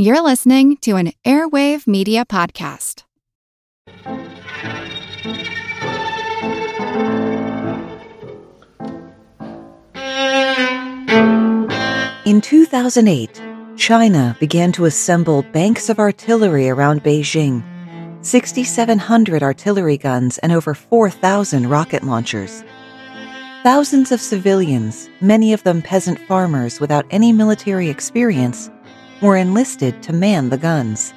You're listening to an Airwave Media Podcast. In 2008, China began to assemble banks of artillery around Beijing 6,700 artillery guns and over 4,000 rocket launchers. Thousands of civilians, many of them peasant farmers without any military experience, were enlisted to man the guns.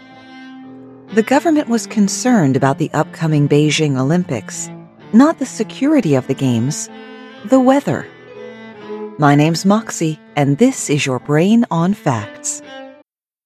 The government was concerned about the upcoming Beijing Olympics, not the security of the Games, the weather. My name's Moxie, and this is your Brain on Facts.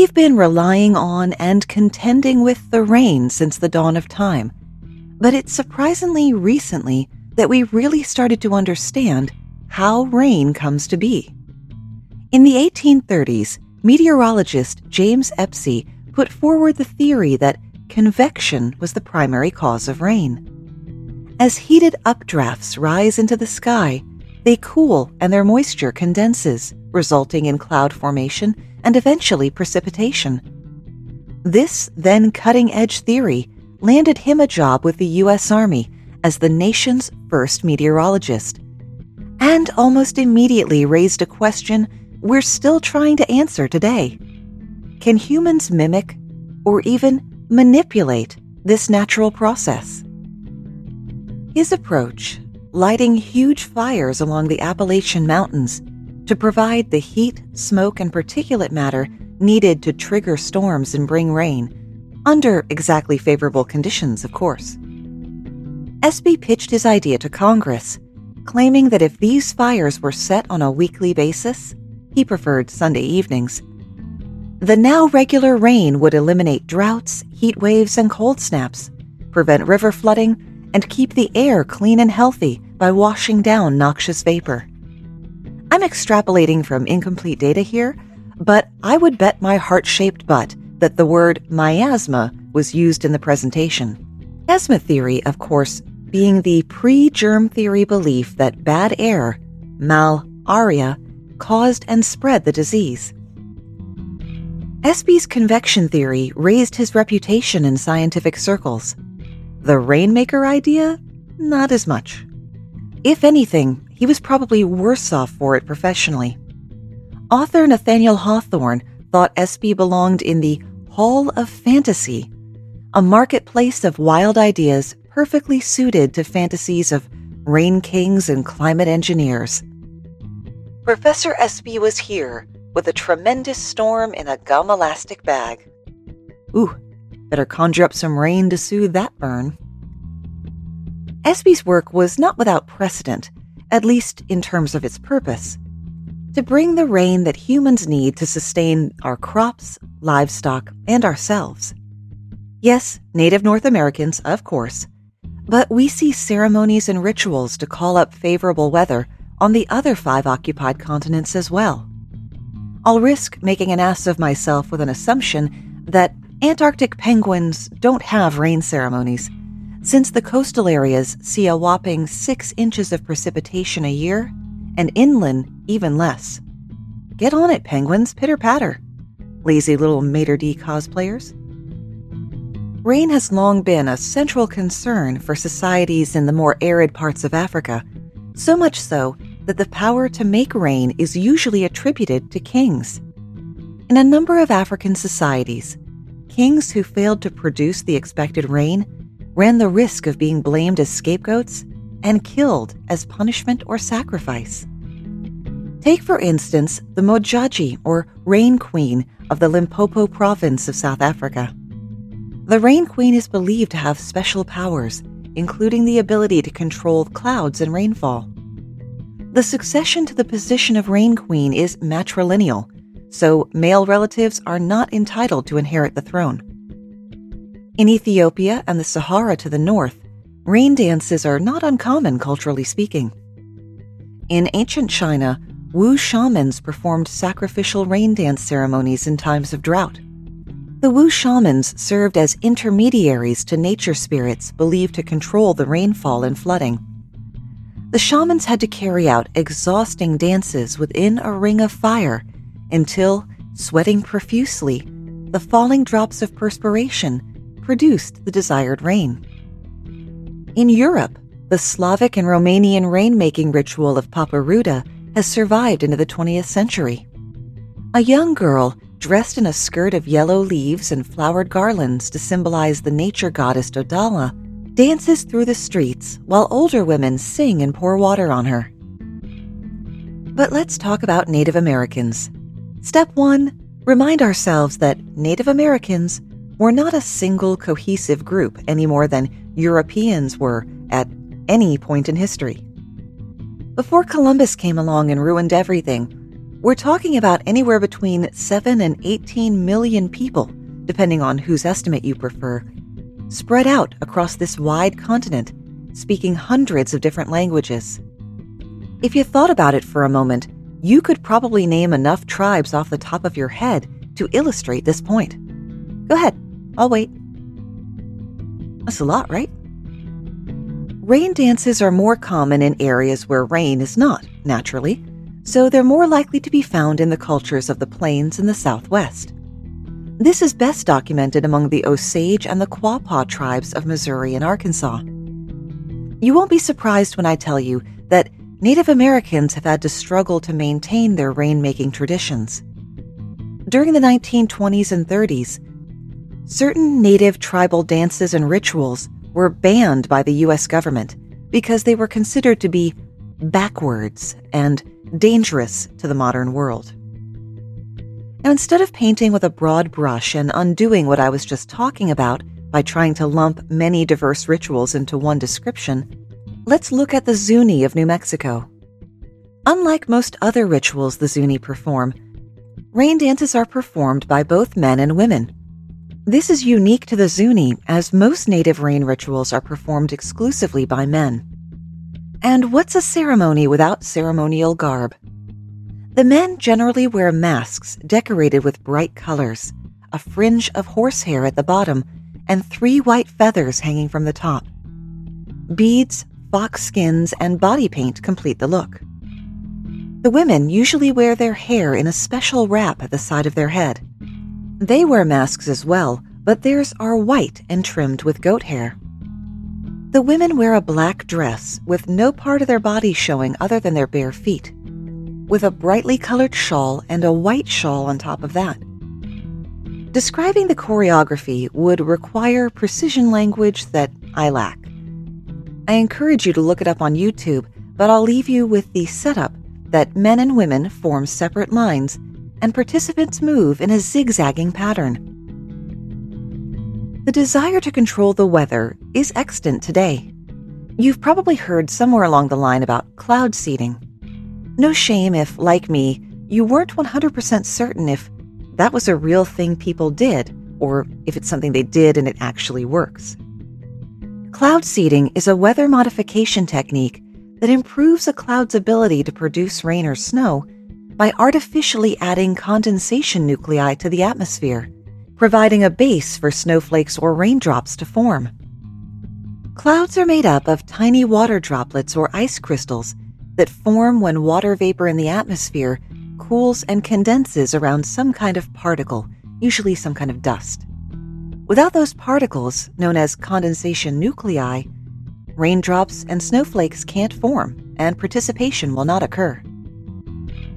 We've been relying on and contending with the rain since the dawn of time, but it's surprisingly recently that we really started to understand how rain comes to be. In the 1830s, meteorologist James Espy put forward the theory that convection was the primary cause of rain. As heated updrafts rise into the sky, they cool and their moisture condenses, resulting in cloud formation and eventually precipitation. This then cutting edge theory landed him a job with the U.S. Army as the nation's first meteorologist, and almost immediately raised a question we're still trying to answer today. Can humans mimic or even manipulate this natural process? His approach, lighting huge fires along the Appalachian Mountains, to provide the heat, smoke, and particulate matter needed to trigger storms and bring rain, under exactly favorable conditions, of course. Espy pitched his idea to Congress, claiming that if these fires were set on a weekly basis, he preferred Sunday evenings, the now regular rain would eliminate droughts, heat waves, and cold snaps, prevent river flooding, and keep the air clean and healthy by washing down noxious vapor. I'm extrapolating from incomplete data here, but I would bet my heart shaped butt that the word miasma was used in the presentation. Miasma theory, of course, being the pre germ theory belief that bad air, malaria, caused and spread the disease. Espy's convection theory raised his reputation in scientific circles. The rainmaker idea? Not as much. If anything, he was probably worse off for it professionally. Author Nathaniel Hawthorne thought Espy belonged in the Hall of Fantasy, a marketplace of wild ideas perfectly suited to fantasies of rain kings and climate engineers. Professor Espy was here with a tremendous storm in a gum elastic bag. Ooh, better conjure up some rain to soothe that burn. Espy's work was not without precedent at least in terms of its purpose, to bring the rain that humans need to sustain our crops, livestock, and ourselves. Yes, Native North Americans, of course, but we see ceremonies and rituals to call up favorable weather on the other five occupied continents as well. I'll risk making an ass of myself with an assumption that Antarctic penguins don't have rain ceremonies since the coastal areas see a whopping six inches of precipitation a year, and inland even less. Get on it, penguins, pitter patter. Lazy little maître d' cosplayers. Rain has long been a central concern for societies in the more arid parts of Africa, so much so that the power to make rain is usually attributed to kings. In a number of African societies, kings who failed to produce the expected rain ran the risk of being blamed as scapegoats and killed as punishment or sacrifice. Take, for instance, the Modjadji, or Rain Queen, of the Limpopo province of South Africa. The Rain Queen is believed to have special powers, including the ability to control clouds and rainfall. The succession to the position of Rain Queen is matrilineal, so male relatives are not entitled to inherit the throne. In Ethiopia and the Sahara to the north, rain dances are not uncommon culturally speaking. In ancient China, Wu shamans performed sacrificial rain dance ceremonies in times of drought. The Wu shamans served as intermediaries to nature spirits believed to control the rainfall and flooding. The shamans had to carry out exhausting dances within a ring of fire until, sweating profusely, the falling drops of perspiration produced the desired rain. In Europe, the Slavic and Romanian rainmaking ritual of Paparuda has survived into the 20th century. A young girl, dressed in a skirt of yellow leaves and flowered garlands to symbolize the nature goddess Dodola, dances through the streets while older women sing and pour water on her. But let's talk about Native Americans. Step 1 Remind ourselves that Native Americans were not a single cohesive group any more than Europeans were at any point in history. Before Columbus came along and ruined everything, we're talking about anywhere between 7 and 18 million people, depending on whose estimate you prefer, spread out across this wide continent, speaking hundreds of different languages. If you thought about it for a moment, you could probably name enough tribes off the top of your head to illustrate this point. Go ahead, I'll wait. That's a lot, right? Rain dances are more common in areas where rain is not, naturally, so they're more likely to be found in the cultures of the plains in the southwest. This is best documented among the Osage and the Quapaw tribes of Missouri and Arkansas. You won't be surprised when I tell you that Native Americans have had to struggle to maintain their rainmaking traditions. During the 1920s and 30s, certain Native tribal dances and rituals were banned by the U.S. government because they were considered to be backwards and dangerous to the modern world. Now, instead of painting with a broad brush and undoing what I was just talking about by trying to lump many diverse rituals into one description, Let's look at the Zuni of New Mexico. Unlike most other rituals the Zuni perform, rain dances are performed by both men and women. This is unique to the Zuni, as most native rain rituals are performed exclusively by men. And what's a ceremony without ceremonial garb? The men generally wear masks decorated with bright colors, a fringe of horsehair at the bottom, and three white feathers hanging from the top. Beads, fox skins, and body paint complete the look. The women usually wear their hair in a special wrap at the side of their head. They wear masks as well, but theirs are white and trimmed with goat hair. The women wear a black dress with no part of their body showing other than their bare feet, with a brightly colored shawl and a white shawl on top of that. Describing the choreography would require precision language that I lack. I encourage you to look it up on YouTube, but I'll leave you with the setup that men and women form separate lines and participants move in a zigzagging pattern. The desire to control the weather is extant today. You've probably heard somewhere along the line about cloud seeding. No shame if, like me, you weren't 100% certain if that was a real thing people did or if it's something they did and it actually works. Cloud seeding is a weather modification technique that improves a cloud's ability to produce rain or snow by artificially adding condensation nuclei to the atmosphere, providing a base for snowflakes or raindrops to form. Clouds are made up of tiny water droplets or ice crystals that form when water vapor in the atmosphere cools and condenses around some kind of particle, usually some kind of dust. Without those particles, known as condensation nuclei, raindrops and snowflakes can't form, and precipitation will not occur.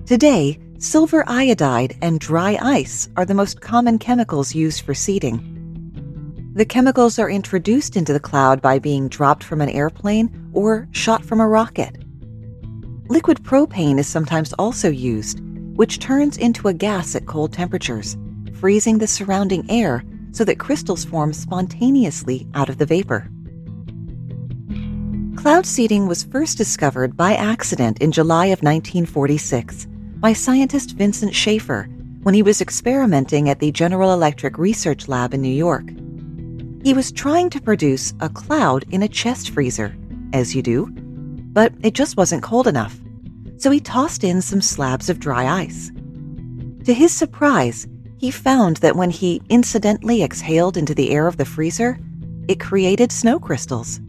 Today, silver iodide and dry ice are the most common chemicals used for seeding. The chemicals are introduced into the cloud by being dropped from an airplane or shot from a rocket. Liquid propane is sometimes also used, which turns into a gas at cold temperatures, freezing the surrounding air so that crystals form spontaneously out of the vapor. Cloud seeding was first discovered by accident in July of 1946 by scientist Vincent Schaefer when he was experimenting at the General Electric Research Lab in New York. He was trying to produce a cloud in a chest freezer, as you do, but it just wasn't cold enough, so he tossed in some slabs of dry ice. To his surprise, he found that when he incidentally exhaled into the air of the freezer, it created snow crystals.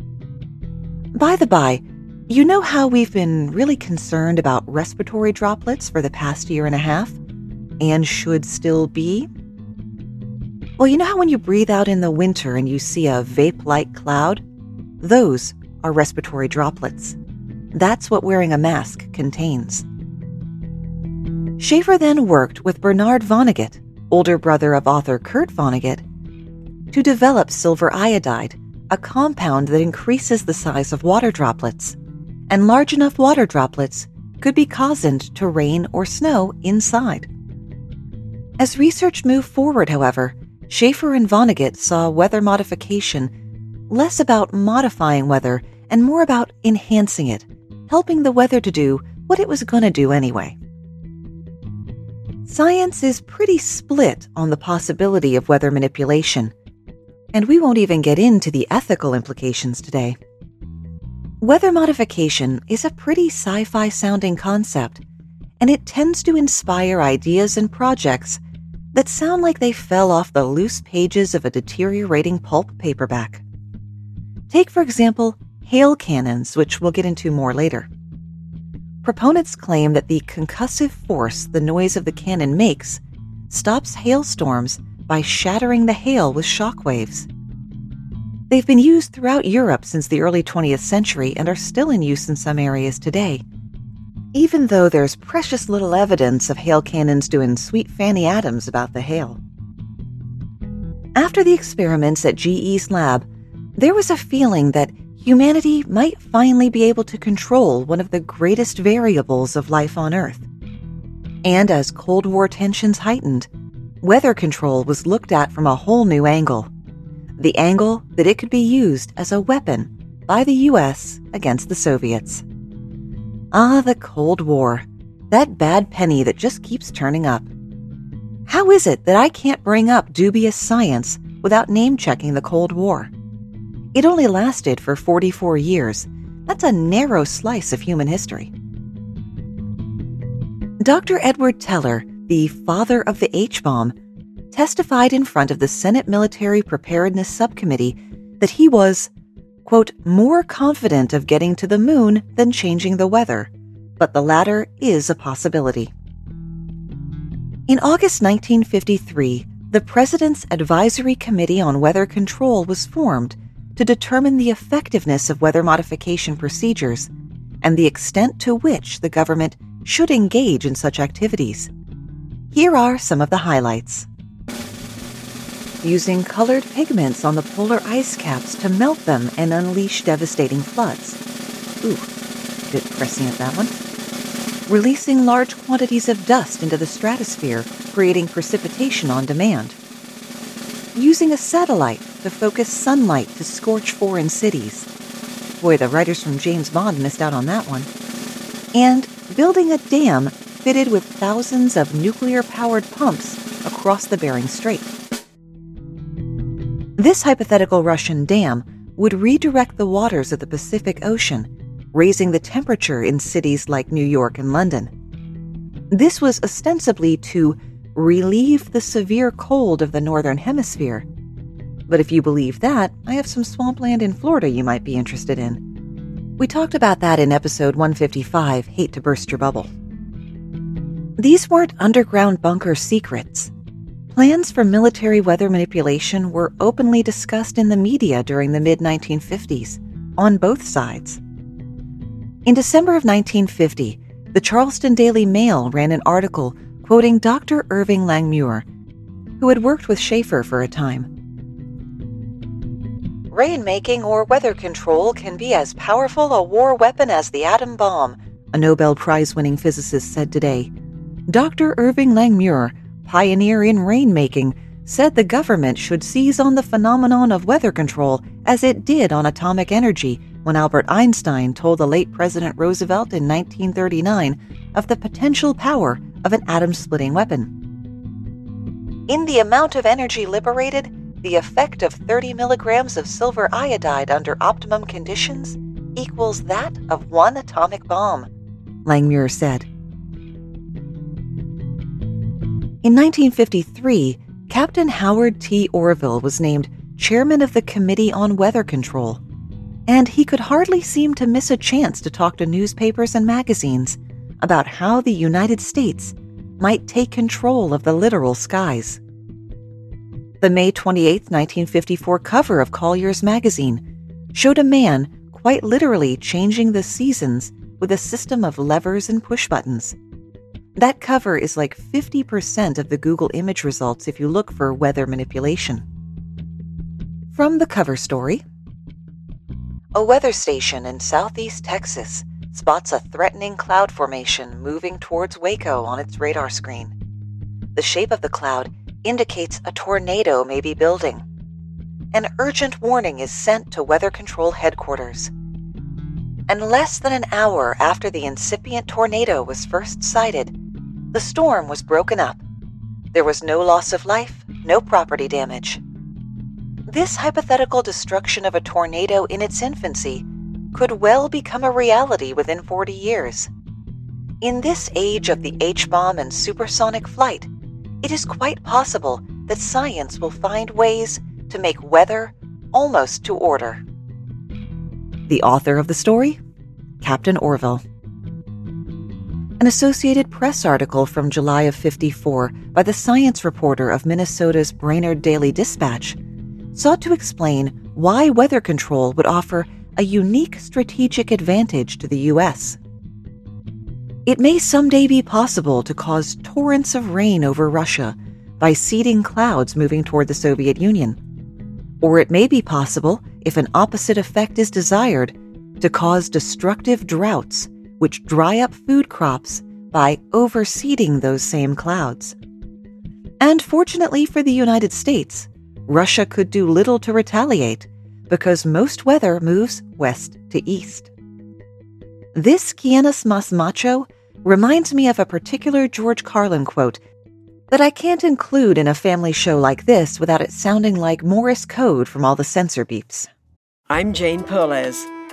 By the by, you know how we've been really concerned about respiratory droplets for the past year and a half? And should still be? Well, you know how when you breathe out in the winter and you see a vape like cloud? Those are respiratory droplets. That's what wearing a mask contains. Schaefer then worked with Bernard Vonnegut, older brother of author Kurt Vonnegut, to develop silver iodide, a compound that increases the size of water droplets, and large enough water droplets could be cozened to rain or snow inside. As research moved forward, however, Schaefer and Vonnegut saw weather modification less about modifying weather and more about enhancing it, helping the weather to do what it was going to do anyway. Science is pretty split on the possibility of weather manipulation, and we won't even get into the ethical implications today. Weather modification is a pretty sci fi sounding concept, and it tends to inspire ideas and projects that sound like they fell off the loose pages of a deteriorating pulp paperback. Take, for example, hail cannons, which we'll get into more later. Proponents claim that the concussive force the noise of the cannon makes stops hailstorms by shattering the hail with shock waves. They've been used throughout Europe since the early 20th century and are still in use in some areas today. Even though there's precious little evidence of hail cannons doing sweet Fanny Adams about the hail. After the experiments at GE's lab, there was a feeling that humanity might finally be able to control one of the greatest variables of life on Earth. And as Cold War tensions heightened, weather control was looked at from a whole new angle the angle that it could be used as a weapon by the US against the Soviets. Ah, the Cold War, that bad penny that just keeps turning up. How is it that I can't bring up dubious science without name checking the Cold War? It only lasted for 44 years. That's a narrow slice of human history. Dr. Edward Teller, the father of the H bomb, testified in front of the Senate Military Preparedness Subcommittee that he was, quote, more confident of getting to the moon than changing the weather, but the latter is a possibility. In August 1953, the President's Advisory Committee on Weather Control was formed to determine the effectiveness of weather modification procedures and the extent to which the government should engage in such activities. Here are some of the highlights using colored pigments on the polar ice caps to melt them and unleash devastating floods. Ooh, bit prescient that one. Releasing large quantities of dust into the stratosphere, creating precipitation on demand. Using a satellite to focus sunlight to scorch foreign cities. Boy, the writers from James Bond missed out on that one. And building a dam fitted with thousands of nuclear powered pumps across the Bering Strait. This hypothetical Russian dam would redirect the waters of the Pacific Ocean, raising the temperature in cities like New York and London. This was ostensibly to relieve the severe cold of the Northern Hemisphere. But if you believe that, I have some swampland in Florida you might be interested in. We talked about that in episode 155 Hate to Burst Your Bubble. These weren't underground bunker secrets. Plans for military weather manipulation were openly discussed in the media during the mid 1950s, on both sides. In December of 1950, the Charleston Daily Mail ran an article quoting Dr. Irving Langmuir, who had worked with Schaefer for a time. Rainmaking or weather control can be as powerful a war weapon as the atom bomb, a Nobel Prize winning physicist said today. Dr. Irving Langmuir pioneer in rainmaking, said the government should seize on the phenomenon of weather control as it did on atomic energy when Albert Einstein told the late President Roosevelt in 1939 of the potential power of an atom splitting weapon. In the amount of energy liberated, the effect of 30 milligrams of silver iodide under optimum conditions equals that of one atomic bomb, Langmuir said. In 1953, Captain Howard T. Orville was named chairman of the Committee on Weather Control, and he could hardly seem to miss a chance to talk to newspapers and magazines about how the United States might take control of the literal skies. The May 28, 1954 cover of Collier's magazine showed a man quite literally changing the seasons with a system of levers and push buttons. That cover is like 50% of the Google image results if you look for weather manipulation. From the cover story A weather station in southeast Texas spots a threatening cloud formation moving towards Waco on its radar screen. The shape of the cloud indicates a tornado may be building. An urgent warning is sent to Weather Control Headquarters. And less than an hour after the incipient tornado was first sighted, the storm was broken up. There was no loss of life, no property damage. This hypothetical destruction of a tornado in its infancy could well become a reality within 40 years. In this age of the H bomb and supersonic flight, it is quite possible that science will find ways to make weather almost to order. The author of the story? Captain Orville an Associated Press article from July of 54 by the science reporter of Minnesota's Brainerd Daily Dispatch sought to explain why weather control would offer a unique strategic advantage to the U.S. It may someday be possible to cause torrents of rain over Russia by seeding clouds moving toward the Soviet Union. Or it may be possible, if an opposite effect is desired, to cause destructive droughts which dry up food crops by overseeding those same clouds. And fortunately for the United States, Russia could do little to retaliate because most weather moves west to east. This Quienes Mas Macho reminds me of a particular George Carlin quote that I can't include in a family show like this without it sounding like Morse code from all the censor beeps. I'm Jane Perlez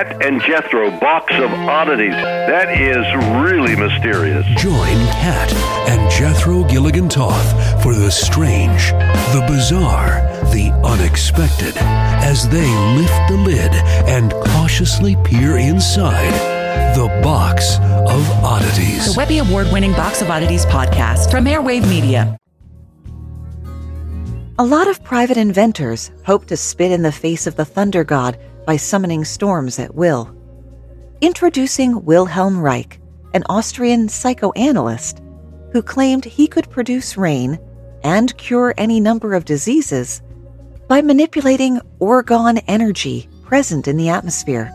Kat and Jethro, box of oddities. That is really mysterious. Join Kat and Jethro Gilligan Toth for the strange, the bizarre, the unexpected as they lift the lid and cautiously peer inside the box of oddities. The Webby Award winning Box of Oddities podcast from Airwave Media. A lot of private inventors hope to spit in the face of the thunder god by summoning storms at will. Introducing Wilhelm Reich, an Austrian psychoanalyst who claimed he could produce rain, and cure any number of diseases by manipulating orgone energy present in the atmosphere.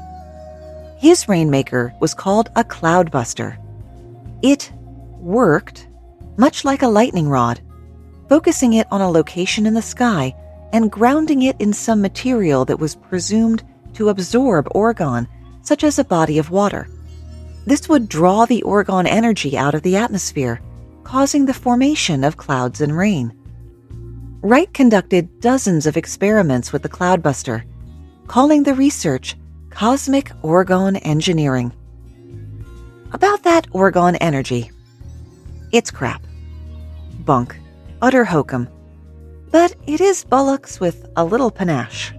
His rainmaker was called a cloudbuster. It worked much like a lightning rod, focusing it on a location in the sky and grounding it in some material that was presumed to absorb orgone, such as a body of water. This would draw the orgone energy out of the atmosphere, causing the formation of clouds and rain. Reich conducted dozens of experiments with the cloudbuster, calling the research cosmic orgone engineering. About that orgone energy. It's crap. Bunk. Utter hokum. But it is bullocks with a little panache.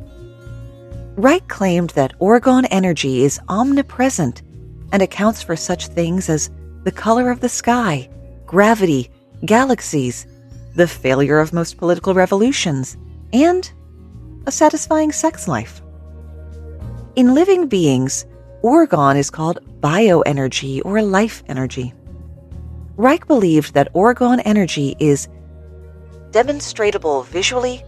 Reich claimed that orgone energy is omnipresent and accounts for such things as the color of the sky, gravity, galaxies, the failure of most political revolutions, and a satisfying sex life. In living beings, orgone is called bioenergy or life energy. Reich believed that orgone energy is demonstratable visually,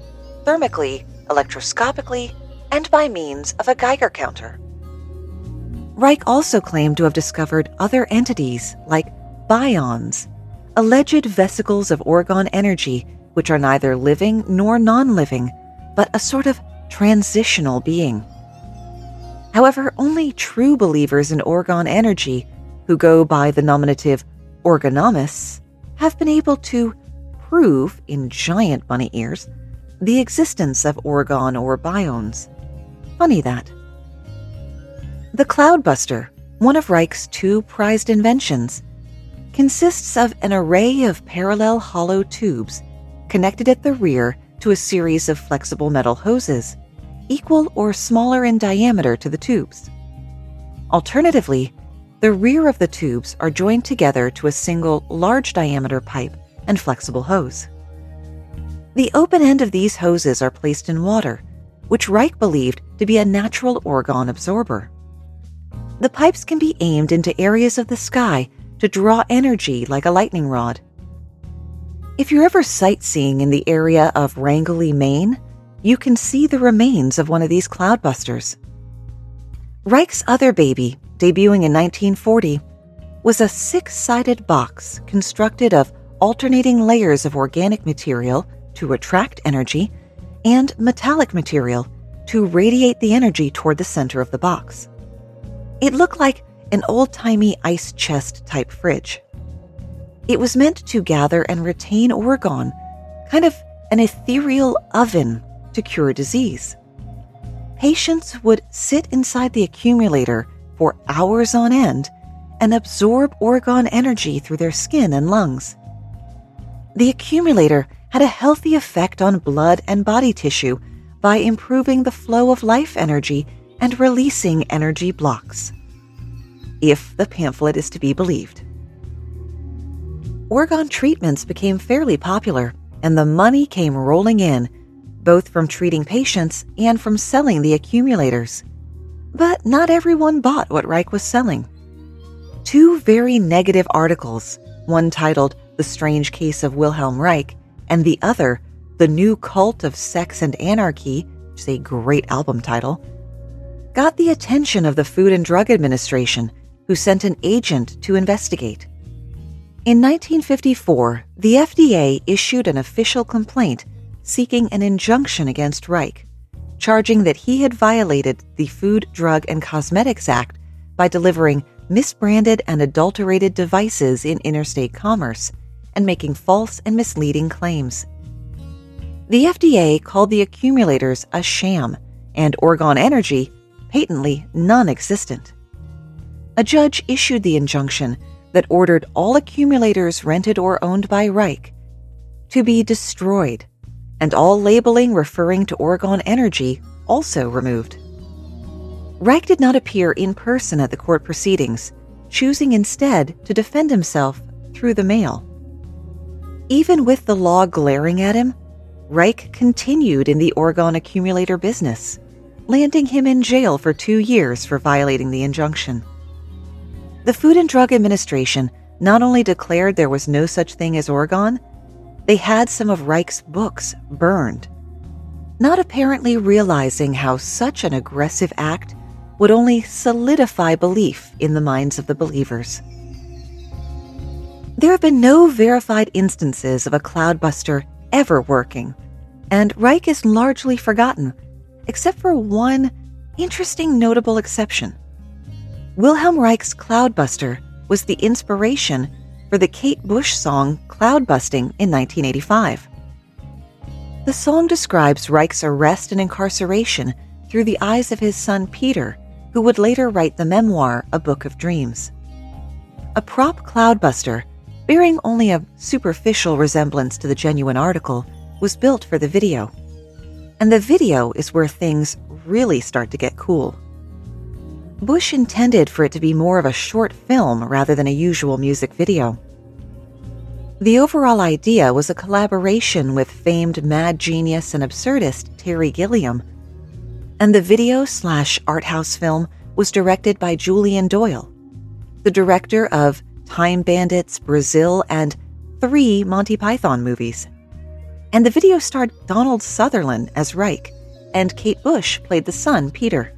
thermically, electroscopically, and by means of a Geiger counter. Reich also claimed to have discovered other entities like bions, alleged vesicles of orgone energy which are neither living nor non living, but a sort of transitional being. However, only true believers in orgone energy, who go by the nominative orgonomists, have been able to prove, in giant bunny ears, the existence of orgone or bions. Funny that. The Cloudbuster, one of Reich's two prized inventions, consists of an array of parallel hollow tubes connected at the rear to a series of flexible metal hoses equal or smaller in diameter to the tubes. Alternatively, the rear of the tubes are joined together to a single large diameter pipe and flexible hose. The open end of these hoses are placed in water, which Reich believed to be a natural orgone absorber. The pipes can be aimed into areas of the sky to draw energy like a lightning rod. If you're ever sightseeing in the area of Rangeley, Maine, you can see the remains of one of these cloudbusters. Reich's other baby, debuting in 1940, was a six sided box constructed of alternating layers of organic material to attract energy and metallic material to radiate the energy toward the center of the box. It looked like an old timey ice chest type fridge. It was meant to gather and retain orgone, kind of an ethereal oven to cure disease. Patients would sit inside the accumulator for hours on end and absorb orgone energy through their skin and lungs. The accumulator had a healthy effect on blood and body tissue by improving the flow of life energy and releasing energy blocks. If the pamphlet is to be believed. Orgone treatments became fairly popular, and the money came rolling in both from treating patients and from selling the accumulators. But not everyone bought what Reich was selling. Two very negative articles, one titled The Strange Case of Wilhelm Reich, and the other, The New Cult of Sex and Anarchy, which is a great album title, got the attention of the Food and Drug Administration, who sent an agent to investigate. In 1954, the FDA issued an official complaint seeking an injunction against Reich, charging that he had violated the Food, Drug, and Cosmetics Act by delivering misbranded and adulterated devices in interstate commerce and making false and misleading claims. The FDA called the accumulators a sham and Orgone Energy patently non existent. A judge issued the injunction that ordered all accumulators rented or owned by Reich to be destroyed and all labeling referring to Orgone Energy also removed. Reich did not appear in person at the court proceedings, choosing instead to defend himself through the mail. Even with the law glaring at him, Reich continued in the Orgone accumulator business, landing him in jail for two years for violating the injunction. The Food and Drug Administration not only declared there was no such thing as orgone, they had some of Reich's books burned, not apparently realizing how such an aggressive act would only solidify belief in the minds of the believers. There have been no verified instances of a cloudbuster ever working, and Reich is largely forgotten, except for one interesting notable exception. Wilhelm Reich's Cloudbuster was the inspiration for the Kate Bush song Cloudbusting in 1985. The song describes Reich's arrest and incarceration through the eyes of his son Peter, who would later write the memoir A Book of Dreams. A prop cloudbuster bearing only a superficial resemblance to the genuine article, was built for the video. And the video is where things really start to get cool. Bush intended for it to be more of a short film rather than a usual music video. The overall idea was a collaboration with famed mad genius and absurdist Terry Gilliam. And the video slash art house film was directed by Julian Doyle, the director of Time Bandits, Brazil, and three Monty Python movies. And the video starred Donald Sutherland as Reich, and Kate Bush played the son, Peter.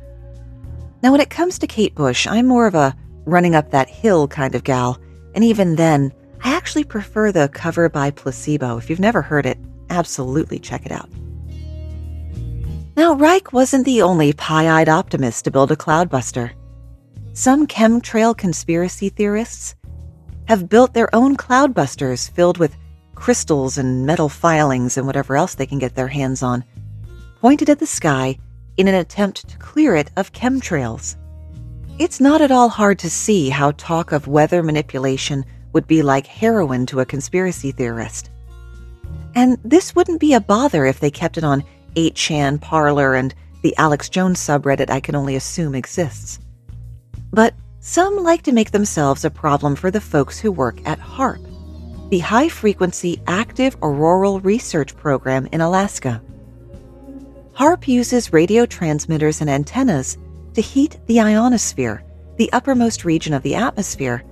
Now, when it comes to Kate Bush, I'm more of a running up that hill kind of gal, and even then, I actually prefer the cover by Placebo. If you've never heard it, absolutely check it out. Now, Reich wasn't the only pie eyed optimist to build a cloudbuster. Some chemtrail conspiracy theorists have built their own cloudbusters filled with crystals and metal filings and whatever else they can get their hands on, pointed at the sky in an attempt to clear it of chemtrails. It's not at all hard to see how talk of weather manipulation would be like heroin to a conspiracy theorist. And this wouldn't be a bother if they kept it on 8chan, Parler, and the Alex Jones subreddit I can only assume exists. But some like to make themselves a problem for the folks who work at HAARP, the High Frequency Active Auroral Research Program in Alaska. HAARP uses radio transmitters and antennas to heat the ionosphere, the uppermost region of the atmosphere,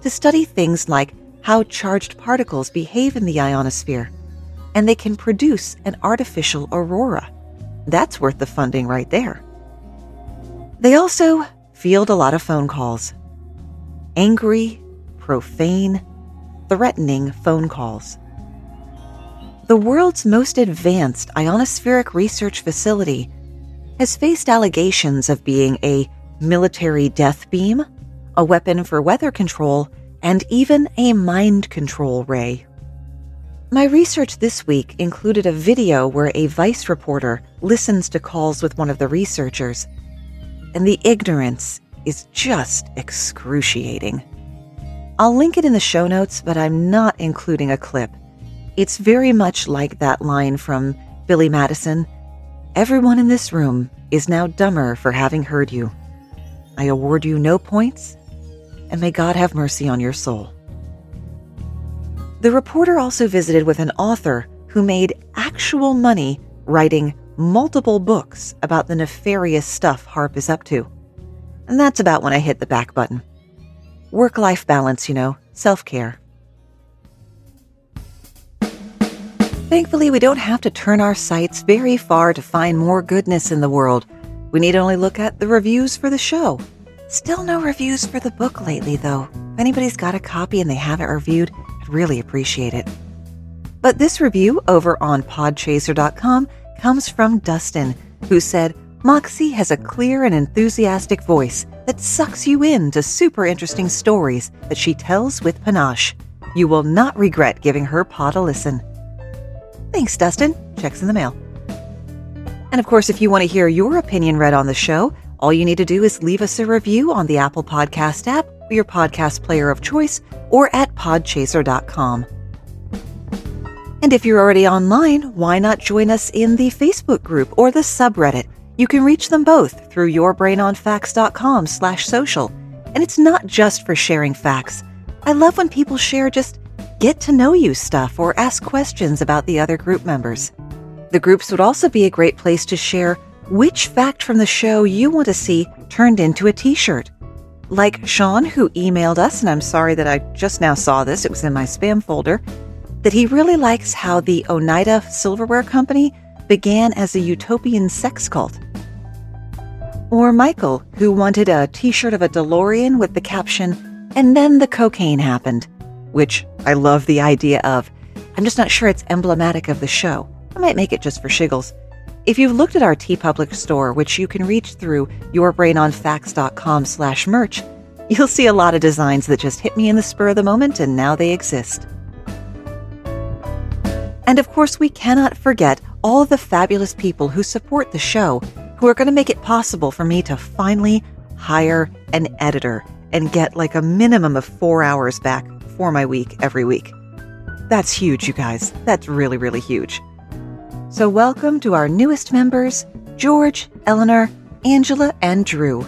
to study things like how charged particles behave in the ionosphere, and they can produce an artificial aurora. That's worth the funding right there. They also field a lot of phone calls. Angry, profane, threatening phone calls. The world's most advanced ionospheric research facility has faced allegations of being a military death beam, a weapon for weather control, and even a mind control ray. My research this week included a video where a Vice reporter listens to calls with one of the researchers and the ignorance is just excruciating. I'll link it in the show notes, but I'm not including a clip. It's very much like that line from Billy Madison Everyone in this room is now dumber for having heard you. I award you no points, and may God have mercy on your soul. The reporter also visited with an author who made actual money writing multiple books about the nefarious stuff HAARP is up to. And that's about when I hit the back button. Work life balance, you know, self care. Thankfully, we don't have to turn our sights very far to find more goodness in the world. We need only look at the reviews for the show. Still no reviews for the book lately, though. If anybody's got a copy and they haven't reviewed, I'd really appreciate it. But this review over on podchaser.com comes from Dustin, who said, Moxie has a clear and enthusiastic voice that sucks you in to super interesting stories that she tells with panache. You will not regret giving her pod a listen. Thanks, Dustin. Checks in the mail. And of course, if you want to hear your opinion read on the show, all you need to do is leave us a review on the Apple Podcast app, your podcast player of choice, or at podchaser.com. And if you're already online, why not join us in the Facebook group or the subreddit? You can reach them both through yourbrainonfacts.com slash social. And it's not just for sharing facts. I love when people share just get to know you stuff or ask questions about the other group members. The groups would also be a great place to share which fact from the show you want to see turned into a t shirt. Like Sean, who emailed us, and I'm sorry that I just now saw this, it was in my spam folder. That he really likes how the Oneida Silverware Company began as a utopian sex cult. Or Michael, who wanted a t shirt of a DeLorean with the caption, and then the cocaine happened, which I love the idea of. I'm just not sure it's emblematic of the show. I might make it just for shiggles. If you've looked at our TeePublic store, which you can reach through yourbrainonfacts.com slash merch, you'll see a lot of designs that just hit me in the spur of the moment and now they exist. And of course, we cannot forget all the fabulous people who support the show, who are going to make it possible for me to finally hire an editor and get like a minimum of four hours back for my week every week. That's huge, you guys. That's really, really huge. So, welcome to our newest members George, Eleanor, Angela, and Drew.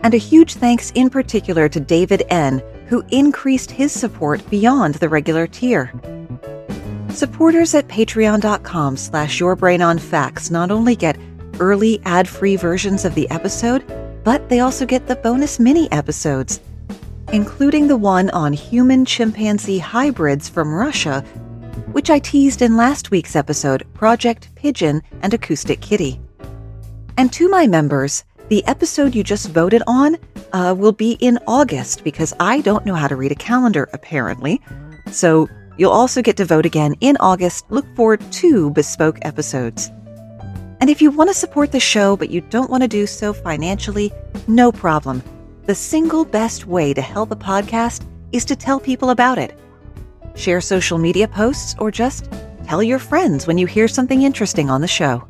And a huge thanks in particular to David N., who increased his support beyond the regular tier. Supporters at patreon.com slash yourbrainonfacts not only get early ad-free versions of the episode, but they also get the bonus mini episodes, including the one on human chimpanzee hybrids from Russia, which I teased in last week's episode, Project Pigeon and Acoustic Kitty. And to my members, the episode you just voted on uh, will be in August because I don't know how to read a calendar, apparently. So You'll also get to vote again in August. Look for two bespoke episodes. And if you want to support the show but you don't want to do so financially, no problem. The single best way to help a podcast is to tell people about it. Share social media posts or just tell your friends when you hear something interesting on the show.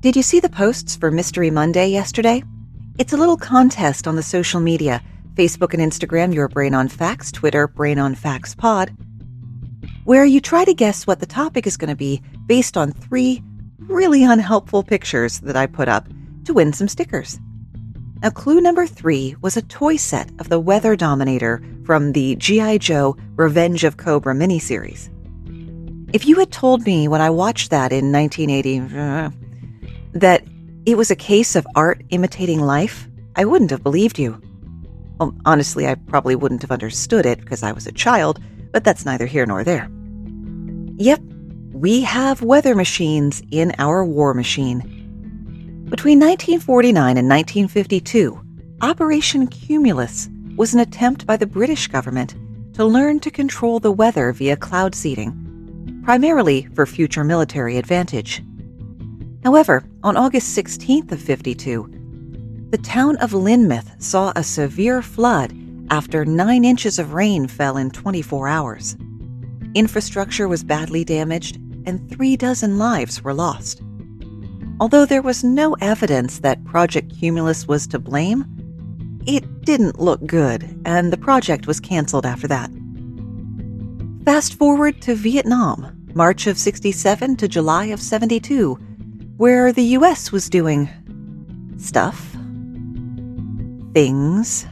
Did you see the posts for Mystery Monday yesterday? It's a little contest on the social media Facebook and Instagram, Your Brain on Facts, Twitter, Brain on Facts Pod, where you try to guess what the topic is going to be based on three really unhelpful pictures that I put up to win some stickers. Now, clue number three was a toy set of the Weather Dominator from the G.I. Joe Revenge of Cobra miniseries. If you had told me when I watched that in 1980 uh, that it was a case of art imitating life, I wouldn't have believed you. Well, honestly, I probably wouldn't have understood it because I was a child, but that's neither here nor there. Yep, we have weather machines in our war machine. Between 1949 and 1952, Operation Cumulus was an attempt by the British government to learn to control the weather via cloud seeding, primarily for future military advantage. However, on August 16th of 52, the town of Lynmouth saw a severe flood after nine inches of rain fell in 24 hours. Infrastructure was badly damaged, and three dozen lives were lost. Although there was no evidence that Project Cumulus was to blame, it didn't look good, and the project was canceled after that. Fast forward to Vietnam, March of 67 to July of 72, where the US was doing stuff things.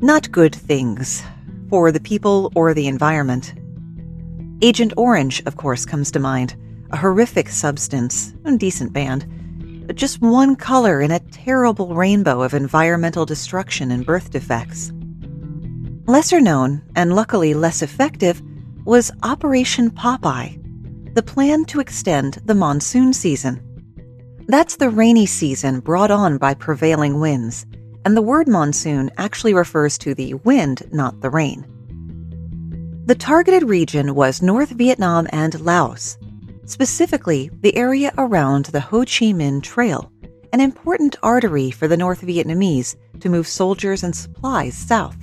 Not good things for the people or the environment. Agent Orange, of course, comes to mind. A horrific substance, a decent band, but just one color in a terrible rainbow of environmental destruction and birth defects. Lesser known, and luckily less effective, was Operation Popeye, the plan to extend the monsoon season. That's the rainy season brought on by prevailing winds and the word monsoon actually refers to the wind, not the rain. The targeted region was North Vietnam and Laos, specifically the area around the Ho Chi Minh Trail, an important artery for the North Vietnamese to move soldiers and supplies south.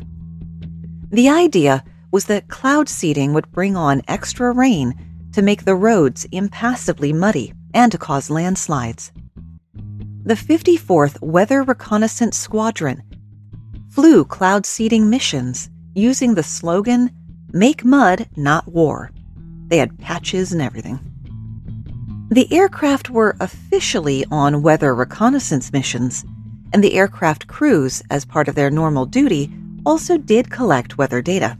The idea was that cloud seeding would bring on extra rain to make the roads impassably muddy and to cause landslides the 54th Weather Reconnaissance Squadron flew cloud seeding missions using the slogan, Make Mud, Not War. They had patches and everything. The aircraft were officially on weather reconnaissance missions, and the aircraft crews, as part of their normal duty, also did collect weather data.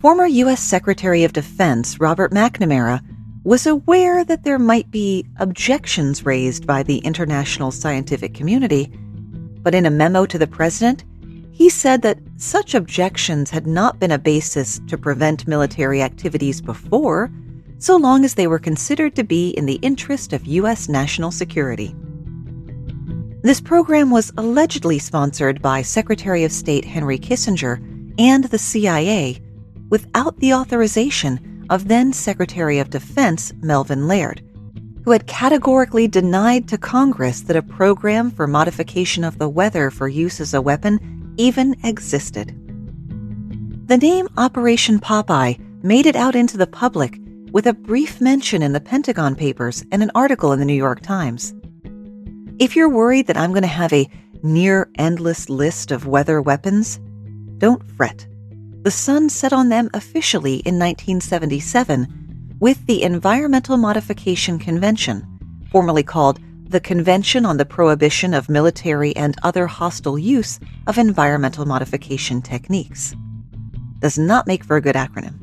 Former U.S. Secretary of Defense Robert McNamara was aware that there might be objections raised by the international scientific community, but in a memo to the president, He said that such objections had not been a basis to prevent military activities before, so long as they were considered to be in the interest of U.S. national security. This program was allegedly sponsored by Secretary of State Henry Kissinger and the CIA without the authorization of then Secretary of Defense Melvin Laird, who had categorically denied to Congress that a program for modification of the weather for use as a weapon even existed. The name Operation Popeye made it out into the public with a brief mention in the Pentagon Papers and an article in the New York Times. If you're worried that I'm going to have a near endless list of weather weapons, don't fret. The sun set on them officially in 1977 with the Environmental Modification Convention, formerly called the Convention on the Prohibition of Military and Other Hostile Use of Environmental Modification Techniques. Does not make for a good acronym.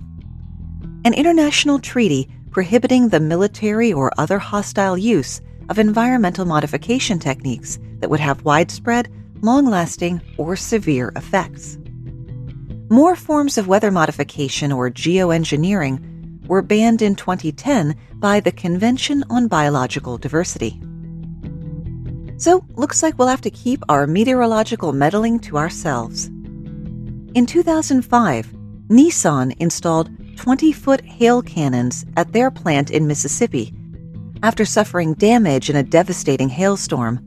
An international treaty prohibiting the military or other hostile use of environmental modification techniques that would have widespread, long lasting, or severe effects. More forms of weather modification or geoengineering were banned in 2010 by the Convention on Biological Diversity. So, looks like we'll have to keep our meteorological meddling to ourselves. In 2005, Nissan installed 20 foot hail cannons at their plant in Mississippi after suffering damage in a devastating hailstorm,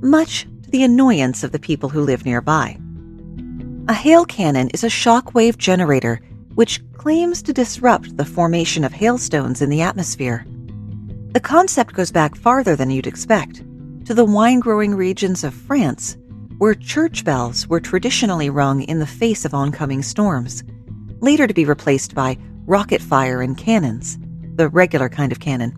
much to the annoyance of the people who live nearby. A hail cannon is a shockwave generator which claims to disrupt the formation of hailstones in the atmosphere. The concept goes back farther than you'd expect, to the wine growing regions of France, where church bells were traditionally rung in the face of oncoming storms, later to be replaced by rocket fire and cannons, the regular kind of cannon.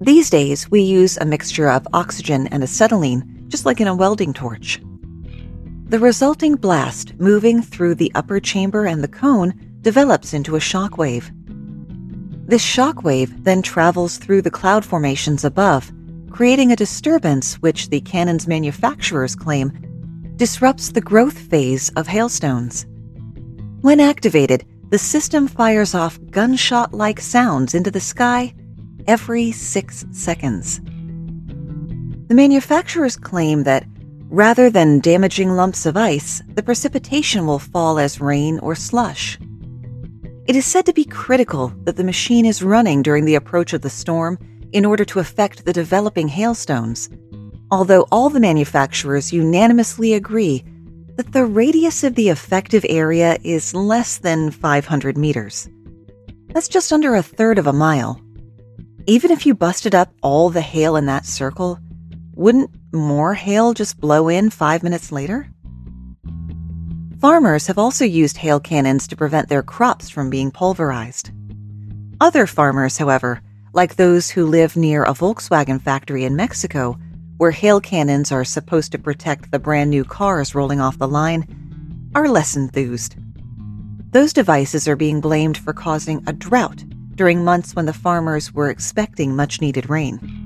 These days, we use a mixture of oxygen and acetylene, just like in a welding torch. The resulting blast moving through the upper chamber and the cone develops into a shock wave. This shock wave then travels through the cloud formations above, creating a disturbance which the cannon's manufacturers claim disrupts the growth phase of hailstones. When activated, the system fires off gunshot like sounds into the sky every six seconds. The manufacturers claim that Rather than damaging lumps of ice, the precipitation will fall as rain or slush. It is said to be critical that the machine is running during the approach of the storm in order to affect the developing hailstones, although all the manufacturers unanimously agree that the radius of the effective area is less than 500 meters. That's just under a third of a mile. Even if you busted up all the hail in that circle, wouldn't more hail just blow in five minutes later? Farmers have also used hail cannons to prevent their crops from being pulverized. Other farmers, however, like those who live near a Volkswagen factory in Mexico, where hail cannons are supposed to protect the brand new cars rolling off the line, are less enthused. Those devices are being blamed for causing a drought during months when the farmers were expecting much needed rain.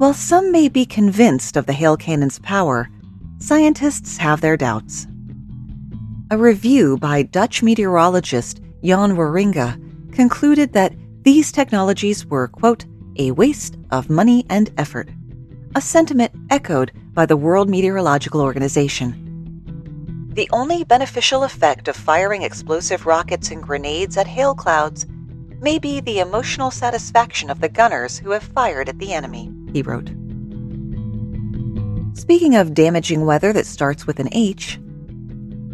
While some may be convinced of the hail cannon's power, scientists have their doubts. A review by Dutch meteorologist Jan Wieringa concluded that these technologies were, quote, a waste of money and effort, a sentiment echoed by the World Meteorological Organization. The only beneficial effect of firing explosive rockets and grenades at hail clouds may be the emotional satisfaction of the gunners who have fired at the enemy he wrote. Speaking of damaging weather that starts with an H,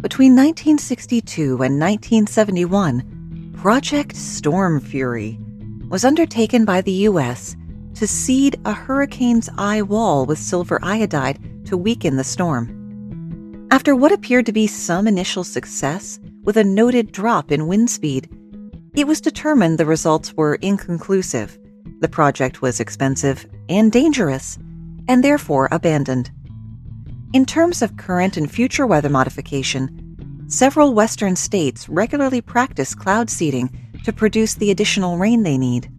between 1962 and 1971, Project Storm Fury was undertaken by the U.S. to seed a hurricane's eye wall with silver iodide to weaken the storm. After what appeared to be some initial success with a noted drop in wind speed, it was determined the results were inconclusive the project was expensive and dangerous, and therefore abandoned. In terms of current and future weather modification, several Western states regularly practice cloud seeding to produce the additional rain they need.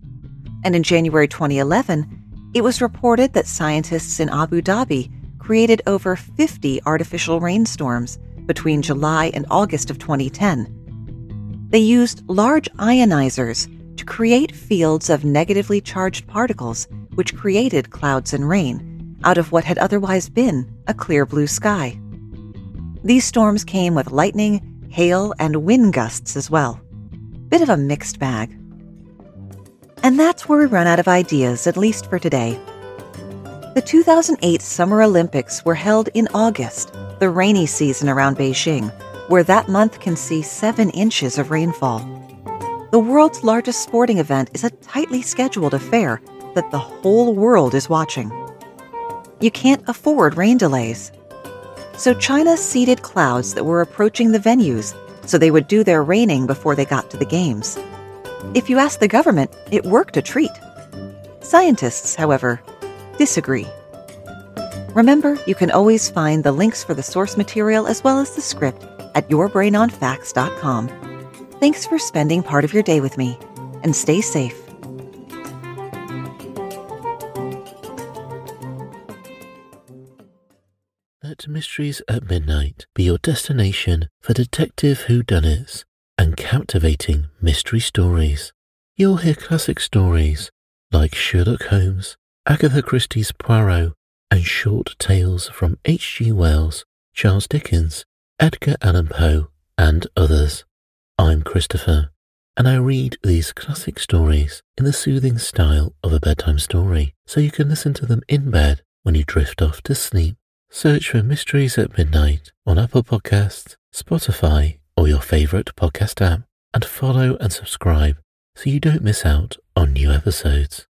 And in January 2011, it was reported that scientists in Abu Dhabi created over 50 artificial rainstorms between July and August of 2010. They used large ionizers to create fields of negatively charged particles, which created clouds and rain out of what had otherwise been a clear blue sky. These storms came with lightning, hail, and wind gusts as well. Bit of a mixed bag. And that's where we run out of ideas, at least for today. The 2008 Summer Olympics were held in August, the rainy season around Beijing, where that month can see seven inches of rainfall. The world's largest sporting event is a tightly scheduled affair that the whole world is watching. You can't afford rain delays. So China seeded clouds that were approaching the venues so they would do their raining before they got to the games. If you ask the government, it worked a treat. Scientists, however, disagree. Remember, you can always find the links for the source material as well as the script at yourbrainonfacts.com. Thanks for spending part of your day with me, and stay safe. Let Mysteries at Midnight be your destination for detective whodunits and captivating mystery stories. You'll hear classic stories like Sherlock Holmes, Agatha Christie's Poirot, and short tales from H.G. Wells, Charles Dickens, Edgar Allan Poe, and others. I'm Christopher, and I read these classic stories in the soothing style of a bedtime story, so you can listen to them in bed when you drift off to sleep. Search for Mysteries at Midnight on Apple Podcasts, Spotify, or your favorite podcast app, and follow and subscribe so you don't miss out on new episodes.